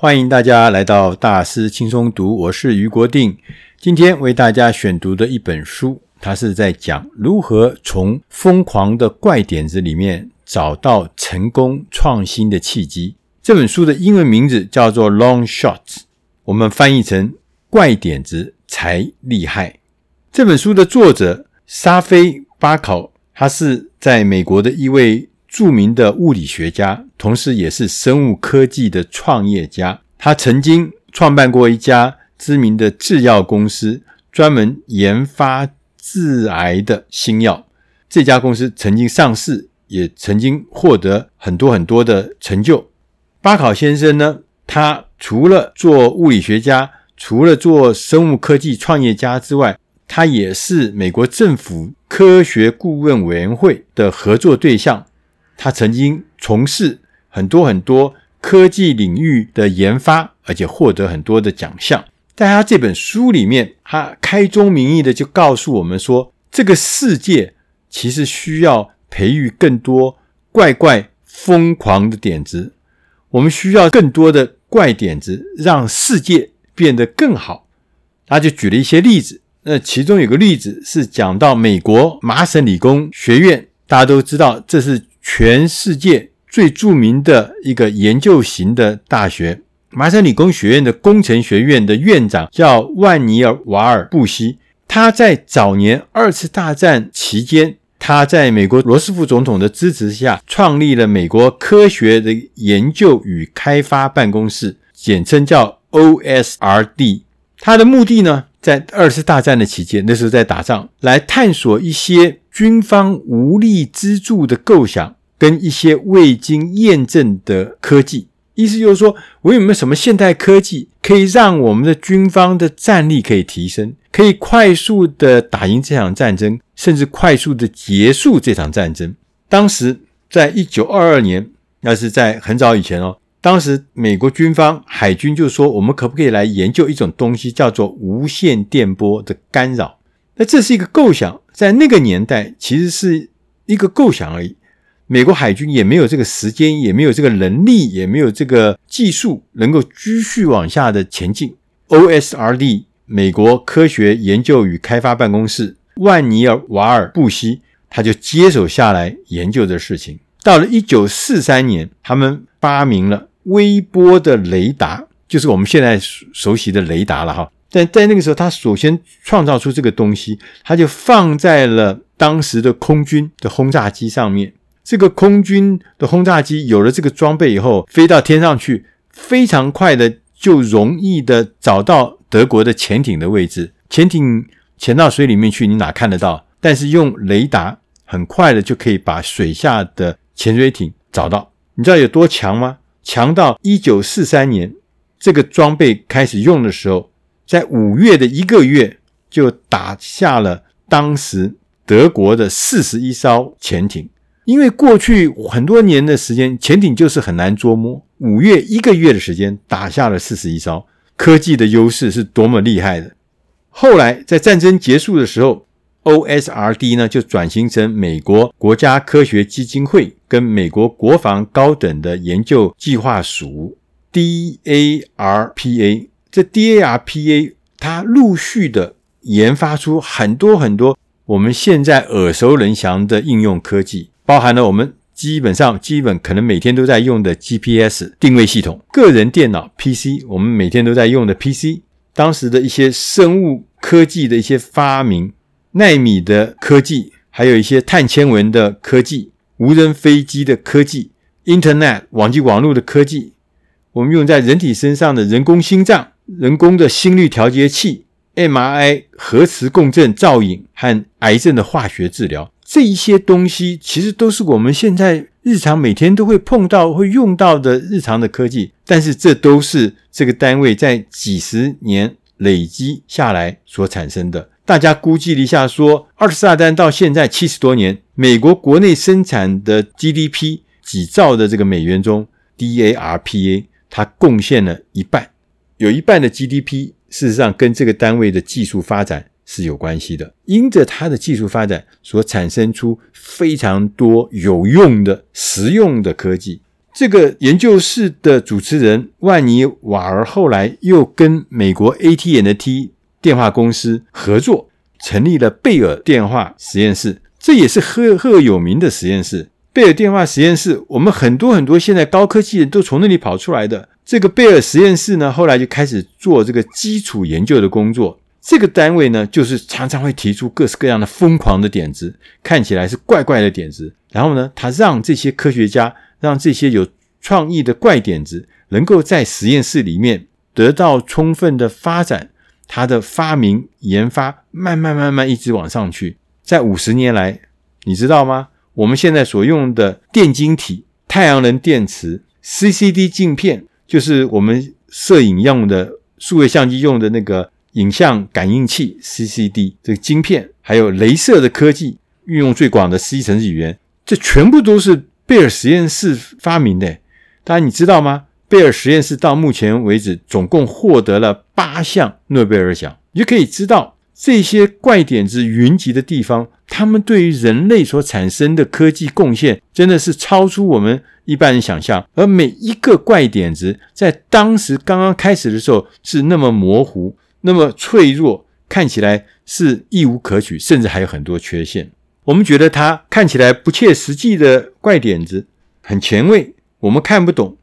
欢迎大家来到大师轻松读，我是余国定。今天为大家选读的一本书，它是在讲如何从疯狂的怪点子里面找到成功创新的契机。这本书的英文名字叫做《Long Shots》，我们翻译成“怪点子才厉害”。这本书的作者沙菲巴考，他是在美国的一位。著名的物理学家，同时也是生物科技的创业家。他曾经创办过一家知名的制药公司，专门研发致癌的新药。这家公司曾经上市，也曾经获得很多很多的成就。巴考先生呢，他除了做物理学家，除了做生物科技创业家之外，他也是美国政府科学顾问委员会的合作对象。他曾经从事很多很多科技领域的研发，而且获得很多的奖项。在他这本书里面，他开宗明义的就告诉我们说，这个世界其实需要培育更多怪怪疯狂的点子。我们需要更多的怪点子，让世界变得更好。他就举了一些例子，那其中有个例子是讲到美国麻省理工学院，大家都知道这是。全世界最著名的一个研究型的大学——麻省理工学院的工程学院的院长叫万尼尔·瓦尔布希。他在早年二次大战期间，他在美国罗斯福总统的支持下，创立了美国科学的研究与开发办公室，简称叫 OSRD。他的目的呢，在二次大战的期间，那时候在打仗，来探索一些军方无力资助的构想。跟一些未经验证的科技，意思就是说，我有没有什么现代科技可以让我们的军方的战力可以提升，可以快速的打赢这场战争，甚至快速的结束这场战争？当时在一九二二年，那是在很早以前哦。当时美国军方海军就说，我们可不可以来研究一种东西，叫做无线电波的干扰？那这是一个构想，在那个年代其实是一个构想而已。美国海军也没有这个时间，也没有这个能力，也没有这个技术，能够继续往下的前进。OSRD 美国科学研究与开发办公室万尼尔·瓦尔布希，他就接手下来研究的事情。到了一九四三年，他们发明了微波的雷达，就是我们现在熟悉的雷达了哈。但在那个时候，他首先创造出这个东西，他就放在了当时的空军的轰炸机上面。这个空军的轰炸机有了这个装备以后，飞到天上去，非常快的就容易的找到德国的潜艇的位置。潜艇潜到水里面去，你哪看得到？但是用雷达，很快的就可以把水下的潜水艇找到。你知道有多强吗？强到一九四三年这个装备开始用的时候，在五月的一个月就打下了当时德国的四十一艘潜艇。因为过去很多年的时间，潜艇就是很难捉摸。五月一个月的时间，打下了四十一艘，科技的优势是多么厉害的。后来在战争结束的时候，OSRD 呢就转型成美国国家科学基金会跟美国国防高等的研究计划署 DARPA。这 DARPA 它陆续的研发出很多很多我们现在耳熟能详的应用科技。包含了我们基本上基本可能每天都在用的 GPS 定位系统、个人电脑 PC，我们每天都在用的 PC，当时的一些生物科技的一些发明、纳米的科技，还有一些碳纤维的科技、无人飞机的科技、Internet 网际网络的科技，我们用在人体身上的人工心脏、人工的心率调节器、MRI 核磁共振造影和癌症的化学治疗。这一些东西其实都是我们现在日常每天都会碰到、会用到的日常的科技，但是这都是这个单位在几十年累积下来所产生的。大家估计了一下，说二次大战到现在七十多年，美国国内生产的 GDP 几兆的这个美元中，DARPA 它贡献了一半，有一半的 GDP 事实上跟这个单位的技术发展。是有关系的，因着它的技术发展所产生出非常多有用的、实用的科技。这个研究室的主持人万尼瓦尔后来又跟美国 AT&T 电话公司合作，成立了贝尔电话实验室。这也是赫赫有名的实验室。贝尔电话实验室，我们很多很多现在高科技人都从那里跑出来的。这个贝尔实验室呢，后来就开始做这个基础研究的工作。这个单位呢，就是常常会提出各式各样的疯狂的点子，看起来是怪怪的点子。然后呢，他让这些科学家，让这些有创意的怪点子，能够在实验室里面得到充分的发展，它的发明研发慢慢慢慢一直往上去。在五十年来，你知道吗？我们现在所用的电晶体、太阳能电池、CCD 镜片，就是我们摄影用的数位相机用的那个。影像感应器 （CCD） 这个晶片，还有镭射的科技，运用最广的 C 程式语言，这全部都是贝尔实验室发明的。当然，你知道吗？贝尔实验室到目前为止总共获得了八项诺贝尔奖。你就可以知道这些怪点子云集的地方，他们对于人类所产生的科技贡献，真的是超出我们一般人想象。而每一个怪点子在当时刚刚开始的时候是那么模糊。那么脆弱，看起来是亦无可取，甚至还有很多缺陷。我们觉得它看起来不切实际的怪点子很前卫，我们看不懂，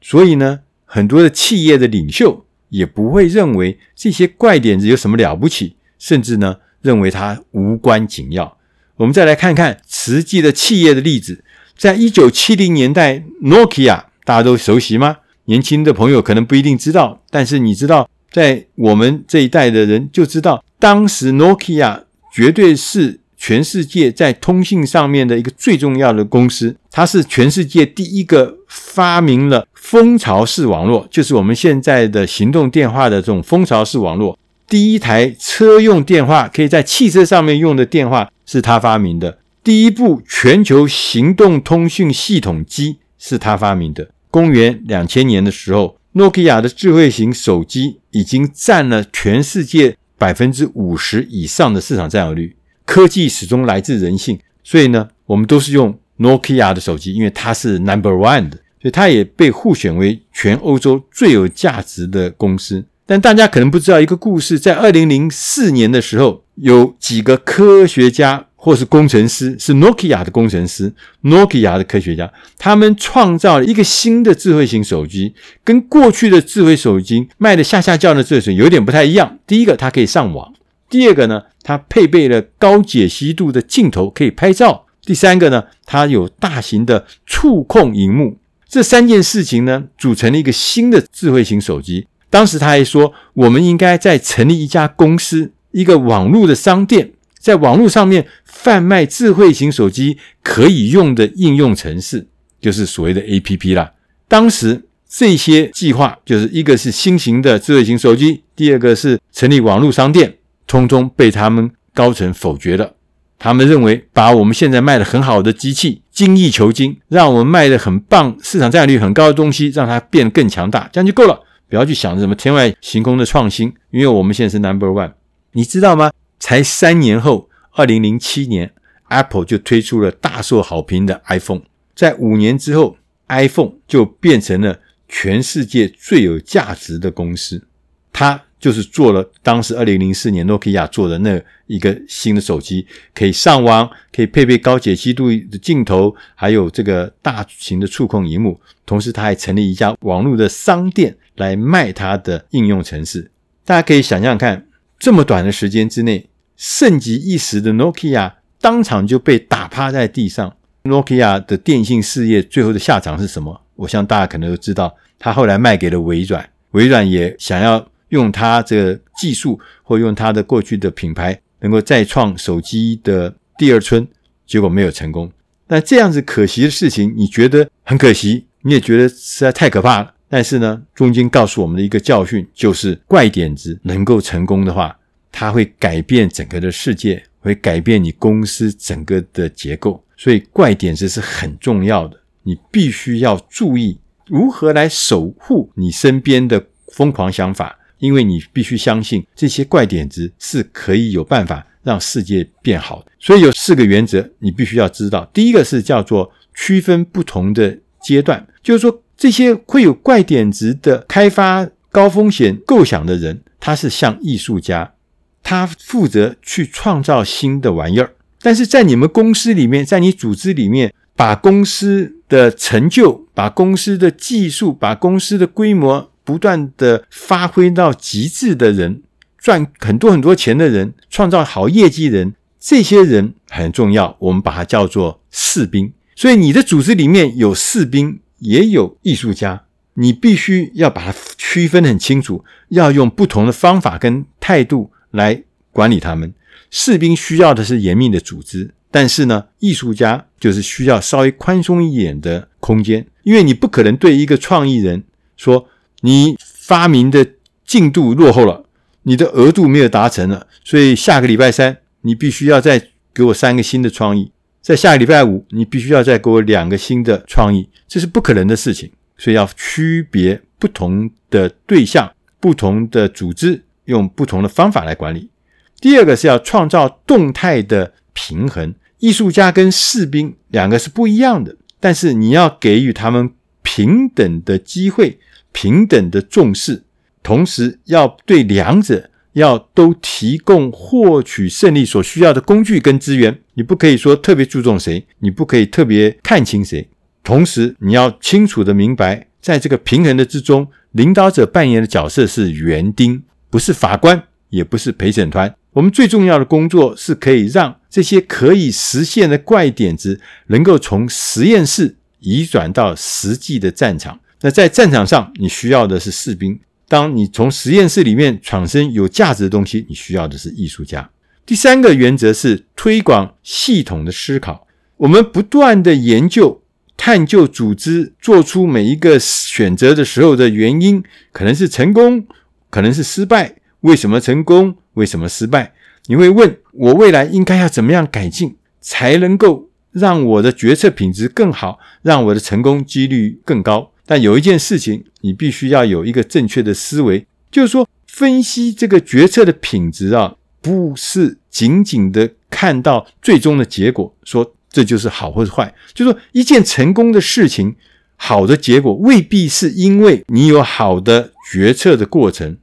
所以呢，很多的企业的领袖也不会认为这些怪点子有什么了不起，甚至呢，认为它无关紧要。我们再来看看实际的企业的例子，在一九七零年代，Nokia 大家都熟悉吗？年轻的朋友可能不一定知道，但是你知道。在我们这一代的人就知道，当时 Nokia 绝对是全世界在通信上面的一个最重要的公司。它是全世界第一个发明了蜂巢式网络，就是我们现在的行动电话的这种蜂巢式网络。第一台车用电话可以在汽车上面用的电话是他发明的。第一部全球行动通讯系统机是他发明的。公元两千年的时候。诺基亚的智慧型手机已经占了全世界百分之五十以上的市场占有率。科技始终来自人性，所以呢，我们都是用诺基亚的手机，因为它是 number one 的，所以它也被互选为全欧洲最有价值的公司。但大家可能不知道一个故事，在二零零四年的时候，有几个科学家。或是工程师，是 Nokia 的工程师，Nokia 的科学家，他们创造了一个新的智慧型手机，跟过去的智慧手机卖的下下叫的智慧手机有点不太一样。第一个，它可以上网；第二个呢，它配备了高解析度的镜头，可以拍照；第三个呢，它有大型的触控荧幕。这三件事情呢，组成了一个新的智慧型手机。当时他还说，我们应该再成立一家公司，一个网络的商店。在网络上面贩卖智慧型手机可以用的应用程式，就是所谓的 APP 啦。当时这些计划就是一个是新型的智慧型手机，第二个是成立网络商店，通通被他们高层否决了。他们认为把我们现在卖的很好的机器精益求精，让我们卖的很棒、市场占有率很高的东西，让它变得更强大，这样就够了。不要去想什么天外行空的创新，因为我们现在是 number one，你知道吗？才三年后，二零零七年，Apple 就推出了大受好评的 iPhone。在五年之后，iPhone 就变成了全世界最有价值的公司。它就是做了当时二零零四年诺基亚做的那一个新的手机，可以上网，可以配备高解析度的镜头，还有这个大型的触控荧幕。同时，它还成立一家网络的商店来卖它的应用程式。大家可以想象看。这么短的时间之内，盛极一时的 Nokia 当场就被打趴在地上。Nokia 的电信事业最后的下场是什么？我想大家可能都知道，他后来卖给了微软，微软也想要用它这个技术或用它的过去的品牌，能够再创手机的第二春，结果没有成功。但这样子可惜的事情，你觉得很可惜，你也觉得实在太可怕了。但是呢，中间告诉我们的一个教训就是，怪点子能够成功的话，它会改变整个的世界，会改变你公司整个的结构。所以，怪点子是很重要的，你必须要注意如何来守护你身边的疯狂想法，因为你必须相信这些怪点子是可以有办法让世界变好的。所以，有四个原则你必须要知道。第一个是叫做区分不同的阶段。就是说，这些会有怪点子的开发高风险构想的人，他是像艺术家，他负责去创造新的玩意儿。但是在你们公司里面，在你组织里面，把公司的成就、把公司的技术、把公司的规模不断的发挥到极致的人，赚很多很多钱的人，创造好业绩的人，这些人很重要，我们把它叫做士兵。所以你的组织里面有士兵，也有艺术家，你必须要把它区分很清楚，要用不同的方法跟态度来管理他们。士兵需要的是严密的组织，但是呢，艺术家就是需要稍微宽松一点的空间，因为你不可能对一个创意人说，你发明的进度落后了，你的额度没有达成了，所以下个礼拜三你必须要再给我三个新的创意，在下个礼拜五你必须要再给我两个新的创意，这是不可能的事情，所以要区别不同的对象、不同的组织，用不同的方法来管理。第二个是要创造动态的平衡，艺术家跟士兵两个是不一样的，但是你要给予他们平等的机会、平等的重视，同时要对两者要都提供获取胜利所需要的工具跟资源。你不可以说特别注重谁，你不可以特别看轻谁，同时你要清楚的明白，在这个平衡的之中，领导者扮演的角色是园丁，不是法官，也不是陪审团。我们最重要的工作是可以让这些可以实现的怪点子能够从实验室移转到实际的战场。那在战场上，你需要的是士兵；当你从实验室里面产生有价值的东西，你需要的是艺术家。第三个原则是推广系统的思考。我们不断的研究、探究组织做出每一个选择的时候的原因，可能是成功，可能是失败。为什么成功？为什么失败？你会问我未来应该要怎么样改进，才能够让我的决策品质更好，让我的成功几率更高？但有一件事情，你必须要有一个正确的思维，就是说，分析这个决策的品质啊，不是仅仅的看到最终的结果，说这就是好或者坏。就是说，一件成功的事情，好的结果未必是因为你有好的决策的过程。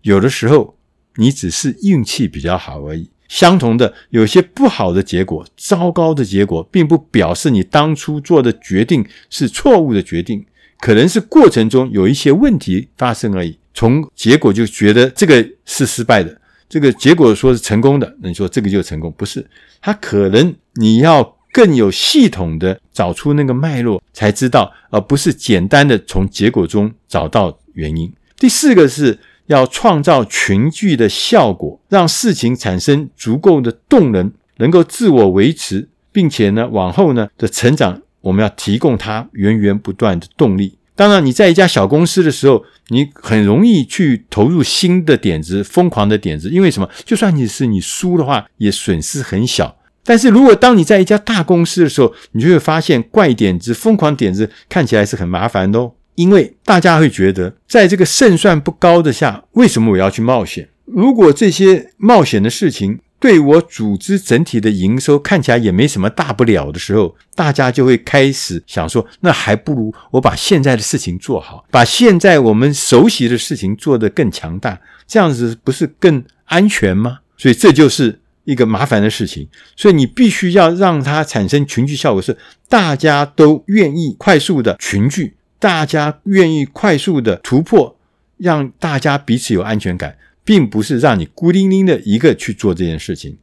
有的时候，你只是运气比较好而已。相同的，有些不好的结果、糟糕的结果，并不表示你当初做的决定是错误的决定，可能是过程中有一些问题发生而已。从结果就觉得这个是失败的，这个结果说是成功的，你说这个就成功？不是，它可能你要更有系统的找出那个脉络，才知道，而不是简单的从结果中找到原因。第四个是。要创造群聚的效果，让事情产生足够的动能，能够自我维持，并且呢，往后呢的成长，我们要提供它源源不断的动力。当然，你在一家小公司的时候，你很容易去投入新的点子、疯狂的点子，因为什么？就算你是你输的话，也损失很小。但是如果当你在一家大公司的时候，你就会发现怪点子、疯狂点子看起来是很麻烦的哦。因为大家会觉得，在这个胜算不高的下，为什么我要去冒险？如果这些冒险的事情对我组织整体的营收看起来也没什么大不了的时候，大家就会开始想说，那还不如我把现在的事情做好，把现在我们熟悉的事情做得更强大，这样子不是更安全吗？所以这就是一个麻烦的事情。所以你必须要让它产生群聚效果，是大家都愿意快速的群聚。大家愿意快速的突破，让大家彼此有安全感，并不是让你孤零零的一个去做这件事情。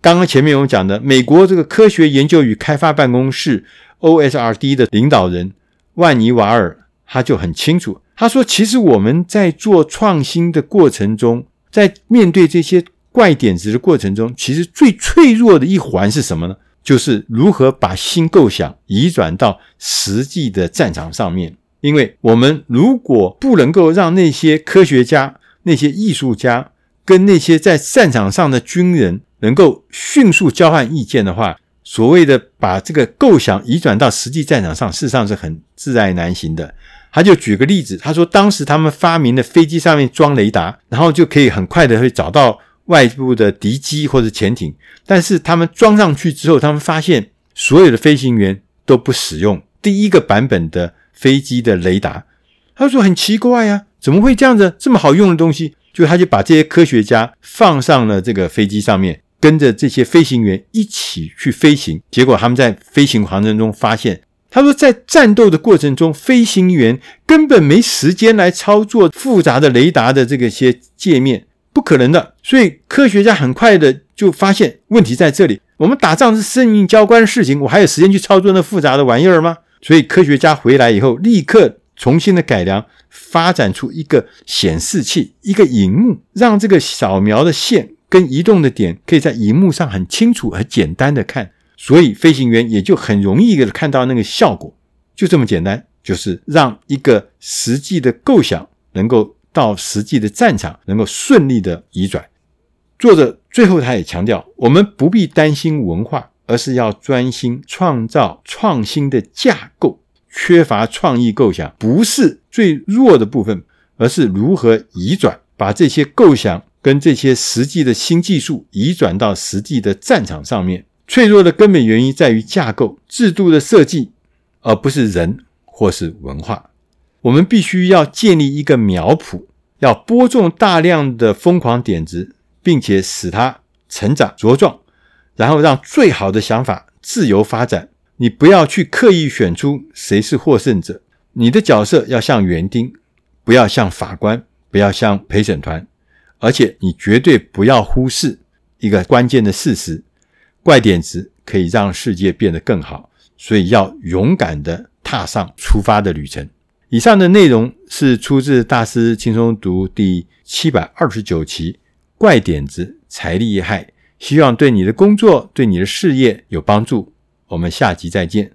刚刚前面我们讲的，美国这个科学研究与开发办公室 OSRD 的领导人万尼瓦尔，他就很清楚，他说：“其实我们在做创新的过程中，在面对这些怪点子的过程中，其实最脆弱的一环是什么呢？”就是如何把新构想移转到实际的战场上面，因为我们如果不能够让那些科学家、那些艺术家跟那些在战场上的军人能够迅速交换意见的话，所谓的把这个构想移转到实际战场上，事实上是很自然难行的。他就举个例子，他说当时他们发明的飞机上面装雷达，然后就可以很快的会找到。外部的敌机或者潜艇，但是他们装上去之后，他们发现所有的飞行员都不使用第一个版本的飞机的雷达。他说很奇怪呀，怎么会这样子？这么好用的东西，就他就把这些科学家放上了这个飞机上面，跟着这些飞行员一起去飞行。结果他们在飞行过程中发现，他说在战斗的过程中，飞行员根本没时间来操作复杂的雷达的这个些界面。不可能的，所以科学家很快的就发现问题在这里。我们打仗是生命交关的事情，我还有时间去操作那复杂的玩意儿吗？所以科学家回来以后，立刻重新的改良，发展出一个显示器，一个荧幕，让这个扫描的线跟移动的点可以在荧幕上很清楚、很简单的看，所以飞行员也就很容易的看到那个效果。就这么简单，就是让一个实际的构想能够。到实际的战场能够顺利的移转。作者最后他也强调，我们不必担心文化，而是要专心创造创新的架构。缺乏创意构想不是最弱的部分，而是如何移转，把这些构想跟这些实际的新技术移转到实际的战场上面。脆弱的根本原因在于架构制度的设计，而不是人或是文化。我们必须要建立一个苗圃，要播种大量的疯狂点子，并且使它成长茁壮，然后让最好的想法自由发展。你不要去刻意选出谁是获胜者，你的角色要像园丁，不要像法官，不要像陪审团，而且你绝对不要忽视一个关键的事实：怪点子可以让世界变得更好，所以要勇敢地踏上出发的旅程。以上的内容是出自大师轻松读第七百二十九期《怪点子才厉害》，希望对你的工作、对你的事业有帮助。我们下集再见。